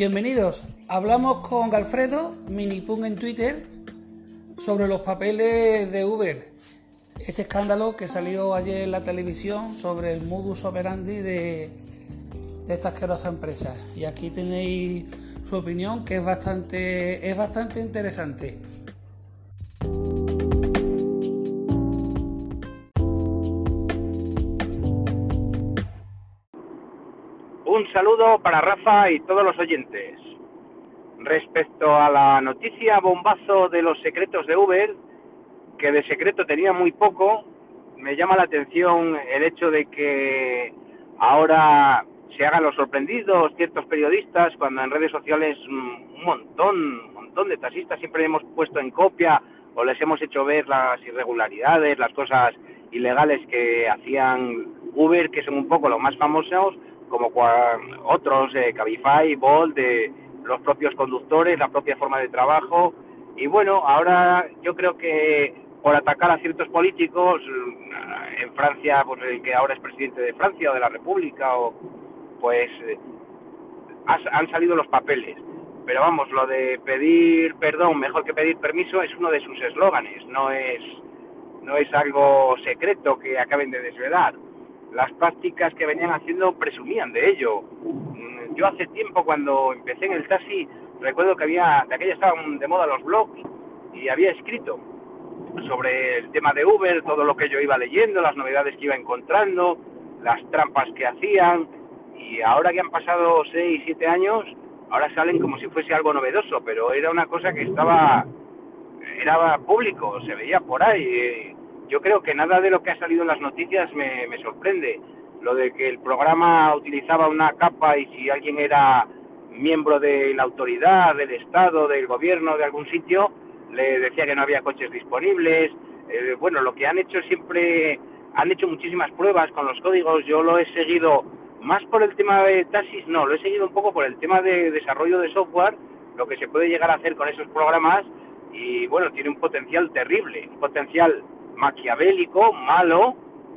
Bienvenidos. Hablamos con Galfredo, Minipung en Twitter, sobre los papeles de Uber. Este escándalo que salió ayer en la televisión sobre el modus operandi de, de esta asquerosa empresa. Y aquí tenéis su opinión que es bastante, es bastante interesante. Saludo para Rafa y todos los oyentes. Respecto a la noticia bombazo de los secretos de Uber, que de secreto tenía muy poco, me llama la atención el hecho de que ahora se hagan los sorprendidos ciertos periodistas cuando en redes sociales un montón, un montón de taxistas siempre hemos puesto en copia o les hemos hecho ver las irregularidades, las cosas ilegales que hacían Uber, que son un poco los más famosos, como otros, eh, Cabify, Bolt, de los propios conductores, la propia forma de trabajo. Y bueno, ahora yo creo que por atacar a ciertos políticos, en Francia, pues el que ahora es presidente de Francia o de la República, o pues eh, han salido los papeles. Pero vamos, lo de pedir perdón mejor que pedir permiso es uno de sus eslóganes, no es, no es algo secreto que acaben de desvelar. Las prácticas que venían haciendo presumían de ello. Mm, yo hace tiempo cuando empecé en el taxi, recuerdo que había, de aquella estaban de moda los blogs y había escrito sobre el tema de Uber, todo lo que yo iba leyendo, las novedades que iba encontrando, las trampas que hacían, y ahora que han pasado 6, 7 años, ahora salen como si fuese algo novedoso, pero era una cosa que estaba, era público, se veía por ahí. Yo creo que nada de lo que ha salido en las noticias me, me sorprende. Lo de que el programa utilizaba una capa y si alguien era miembro de la autoridad, del Estado, del gobierno, de algún sitio, le decía que no había coches disponibles. Eh, bueno, lo que han hecho siempre, han hecho muchísimas pruebas con los códigos. Yo lo he seguido más por el tema de taxis, no, lo he seguido un poco por el tema de desarrollo de software, lo que se puede llegar a hacer con esos programas y bueno, tiene un potencial terrible, un potencial maquiavélico, malo,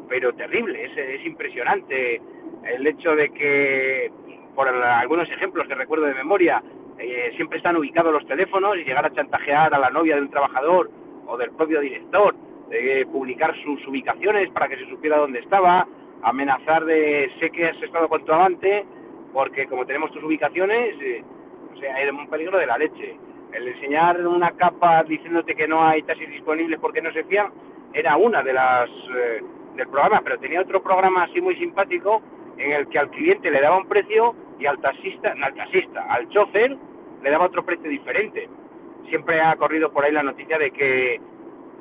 pero terrible, es, es impresionante el hecho de que, por algunos ejemplos que recuerdo de memoria, eh, siempre están ubicados los teléfonos y llegar a chantajear a la novia de un trabajador o del propio director, de publicar sus ubicaciones para que se supiera dónde estaba, amenazar de sé que has estado con tu amante porque como tenemos tus ubicaciones, eh, o sea, es un peligro de la leche. El enseñar una capa diciéndote que no hay taxis disponibles porque no se fían era una de las eh, del programa, pero tenía otro programa así muy simpático en el que al cliente le daba un precio y al taxista, no al taxista, al chofer le daba otro precio diferente. Siempre ha corrido por ahí la noticia de que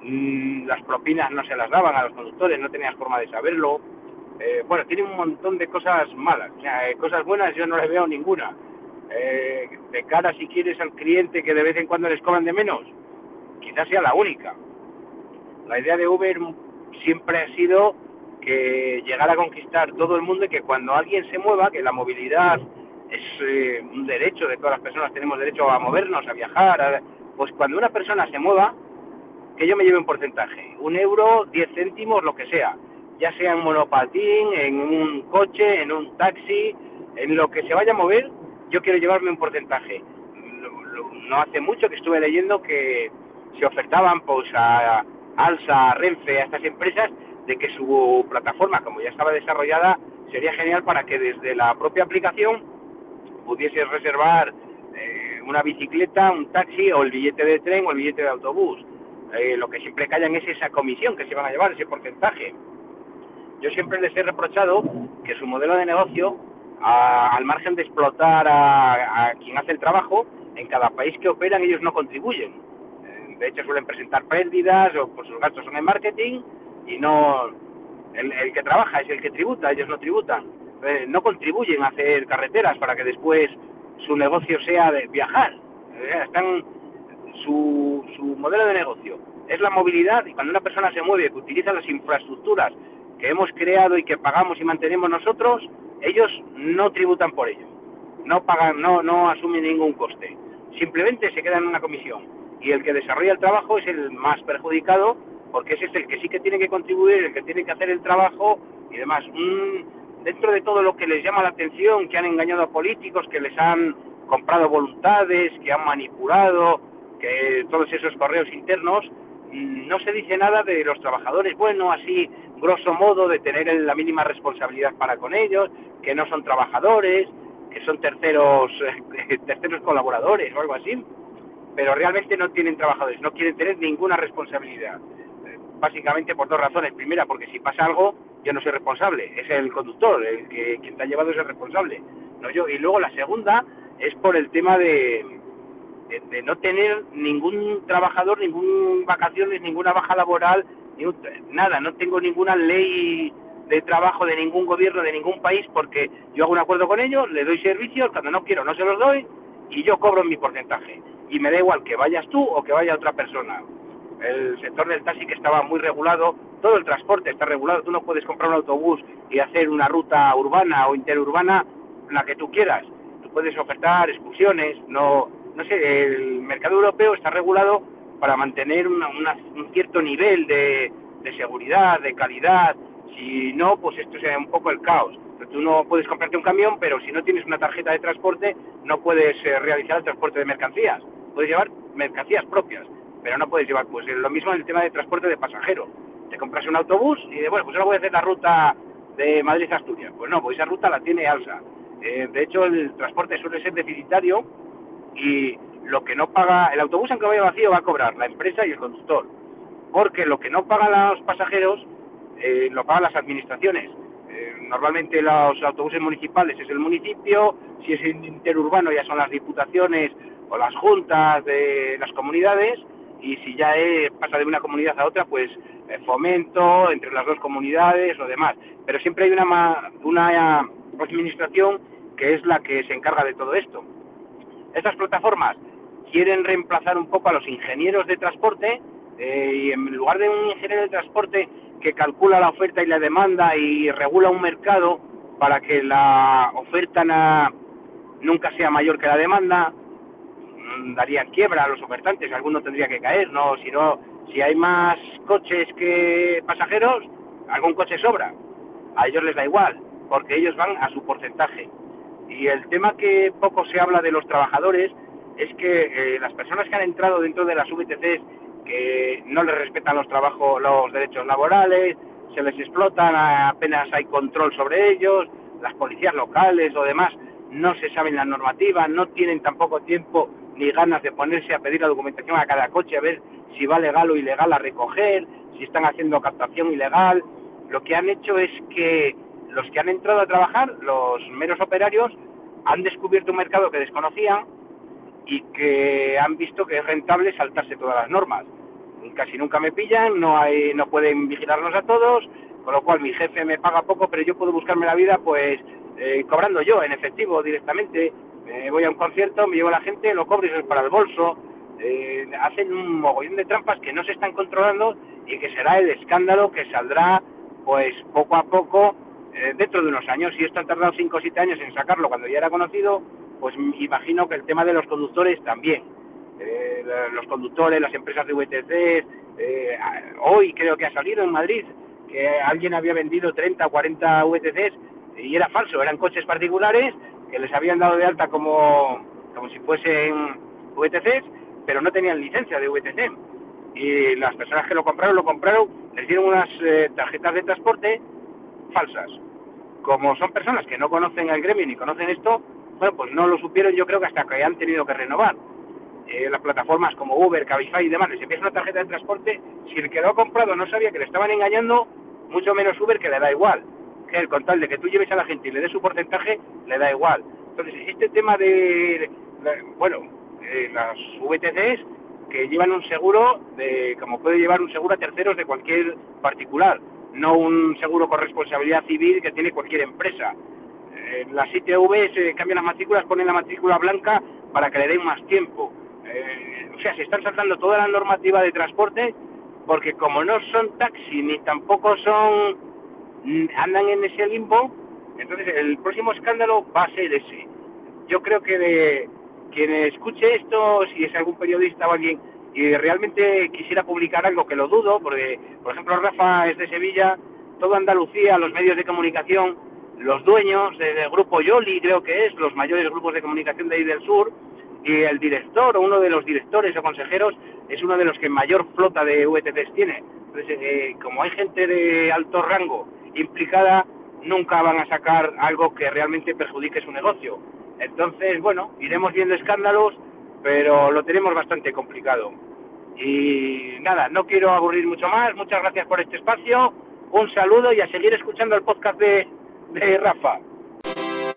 mmm, las propinas no se las daban a los conductores, no tenías forma de saberlo, eh, bueno, tiene un montón de cosas malas. O sea, eh, cosas buenas yo no le veo ninguna. Eh, de cara, si quieres, al cliente que de vez en cuando les cobran de menos, quizás sea la única. La idea de Uber siempre ha sido que llegar a conquistar todo el mundo y que cuando alguien se mueva, que la movilidad es un derecho de todas las personas, tenemos derecho a movernos, a viajar, pues cuando una persona se mueva, que yo me lleve un porcentaje, un euro, diez céntimos, lo que sea ya sea en monopatín, en un coche, en un taxi, en lo que se vaya a mover, yo quiero llevarme un porcentaje. No hace mucho que estuve leyendo que se ofertaban pues a Alsa, Renfe, a estas empresas, de que su plataforma, como ya estaba desarrollada, sería genial para que desde la propia aplicación pudiese reservar eh, una bicicleta, un taxi o el billete de tren o el billete de autobús. Eh, lo que siempre callan es esa comisión que se van a llevar, ese porcentaje. Yo siempre les he reprochado que su modelo de negocio, al margen de explotar a, quien hace el trabajo, en cada país que operan ellos no contribuyen. De hecho suelen presentar pérdidas o por sus gastos son en marketing y no el, que trabaja es el que tributa, ellos no tributan. Eh, no contribuyen a hacer carreteras para que después su negocio sea de viajar. Eh, están su, su modelo de negocio es la movilidad y cuando una persona se mueve, que utiliza las infraestructuras que hemos creado y que pagamos y mantenemos nosotros, ellos no tributan por ello, no pagan, no, no asumen ningún coste, simplemente se quedan en una comisión y el que desarrolla el trabajo es el más perjudicado porque ese es el que sí que tiene que contribuir, el que tiene que hacer el trabajo y demás. dentro de todo lo que les llama la atención, que han engañado a políticos, que les han comprado voluntades, que han manipulado, que todos esos correos internos, mm, no se dice nada de los trabajadores, bueno, así grosso modo, de tener la mínima responsabilidad para con ellos, que no son trabajadores, que son terceros, terceros colaboradores o algo así, pero realmente no tienen trabajadores, no quieren tener ninguna responsabilidad. Básicamente por dos razones. Primera, porque si pasa algo, yo no soy responsable, es el conductor, el que quien te ha llevado es el responsable, no yo. Y luego la segunda es por el tema de, de, no tener ningún trabajador, ningún vacaciones, ninguna baja laboral, nada, no tengo ninguna ley de trabajo de ningún gobierno de ningún país porque yo hago un acuerdo con ellos, le doy servicios, cuando no quiero no se los doy y yo cobro mi porcentaje. Y me da igual que vayas tú o que vaya otra persona. El sector del taxi que estaba muy regulado, todo el transporte está regulado, tú no puedes comprar un autobús y hacer una ruta urbana o interurbana, la que tú quieras. Tú puedes ofertar excursiones, no, no sé, el mercado europeo está regulado para mantener un cierto nivel de, seguridad, de calidad, si no, pues esto sería un poco el caos. Tú no puedes comprarte un camión, pero si no tienes una tarjeta de transporte, no puedes eh, realizar el transporte de mercancías. Puedes llevar mercancías propias, pero no puedes llevar, pues lo mismo en el tema de transporte de pasajeros. Te compras un autobús y bueno, pues ahora voy a hacer la ruta de Madrid a Asturias. Pues no, pues esa ruta la tiene ALSA. Eh, de hecho, el transporte suele ser deficitario y lo que no paga, el autobús aunque vaya vacío va a cobrar la empresa y el conductor. Porque lo que no pagan los pasajeros eh, lo pagan las administraciones. Eh, normalmente los autobuses municipales es el municipio, si es interurbano ya son las diputaciones o las juntas de las comunidades y si ya pasa de una comunidad a otra, pues eh, fomento entre las dos comunidades o demás. Pero siempre hay una, una administración que es la que se encarga de todo esto. Estas plataformas quieren reemplazar un poco a los ingenieros de transporte y en lugar de un ingeniero de transporte que calcula la oferta y la demanda y regula un mercado para que la oferta nunca sea mayor que la demanda, mm, darían quiebra a los ofertantes, alguno tendría que caer, no, si no, si hay más coches que pasajeros, algún coche sobra, a ellos les da igual, porque ellos van a su porcentaje. Y el tema que poco se habla de los trabajadores es que eh, las personas que han entrado dentro de las VTCs que no les respetan los trabajos, los derechos laborales, se les explotan, apenas hay control sobre ellos, las policías locales o demás no se saben las normativas, no tienen tampoco tiempo ni ganas de ponerse a pedir la documentación a cada coche a ver si va legal o ilegal a recoger, si están haciendo captación ilegal. Lo que han hecho es que los que han entrado a trabajar, los meros operarios, han descubierto un mercado que desconocían y que han visto que es rentable saltarse todas las normas. Casi nunca me pillan, no hay, no pueden vigilarnos a todos, con lo cual mi jefe me paga poco, pero yo puedo buscarme la vida pues eh, cobrando yo en efectivo directamente. voy a un concierto, me llevo a la gente, lo cobro y es para el bolso. Eh, hacen un mogollón de trampas que no se están controlando y que será el escándalo que saldrá pues poco a poco eh, dentro de unos años. Si esto han tardado 5 o 7 años en sacarlo cuando ya era conocido, pues imagino que el tema de los conductores también. Eh, los conductores, las empresas de VTC, eh, hoy creo que ha salido en Madrid que alguien había vendido 30 o 40 VTCs y era falso, eran coches particulares que les habían dado de alta como, como si fuesen VTCs, pero no tenían licencia de VTC. Y las personas que lo compraron, lo compraron, les dieron unas eh, tarjetas de transporte falsas. Como son personas que no conocen el gremio ni conocen esto, bueno, pues no lo supieron yo creo que hasta que han tenido que renovar. Eh, las plataformas como Uber, Cabify y demás, les empieza una tarjeta de transporte, si el que lo ha comprado no sabía que le estaban engañando, mucho menos Uber que le da igual. Que el con tal de que tú lleves a la gente y le des su porcentaje, le da igual. Entonces, este tema de, bueno, las VTCs que llevan un seguro, de, como puede llevar un seguro a terceros de cualquier particular, no un seguro con responsabilidad civil que tiene cualquier empresa las ITV se cambian las matrículas, ponen la matrícula blanca para que le den más tiempo. Eh, o sea, se están saltando toda la normativa de transporte porque como no son taxi ni tampoco son mm, andan en ese limbo, entonces el próximo escándalo va a ser ese. Yo creo que de quien escuche esto, si es algún periodista o alguien y realmente quisiera publicar algo que lo dudo, porque por ejemplo Rafa es de Sevilla, todo Andalucía, los medios de comunicación los dueños del grupo Yoli, creo que es, los mayores grupos de comunicación de ahí del sur, y el director o uno de los directores o consejeros es uno de los que mayor flota de VTCs tiene. Entonces, eh, como hay gente de alto rango implicada, nunca van a sacar algo que realmente perjudique su negocio. Entonces, bueno, iremos viendo escándalos, pero lo tenemos bastante complicado. Y nada, no quiero aburrir mucho más. Muchas gracias por este espacio. Un saludo y a seguir escuchando el podcast de, de Rafa.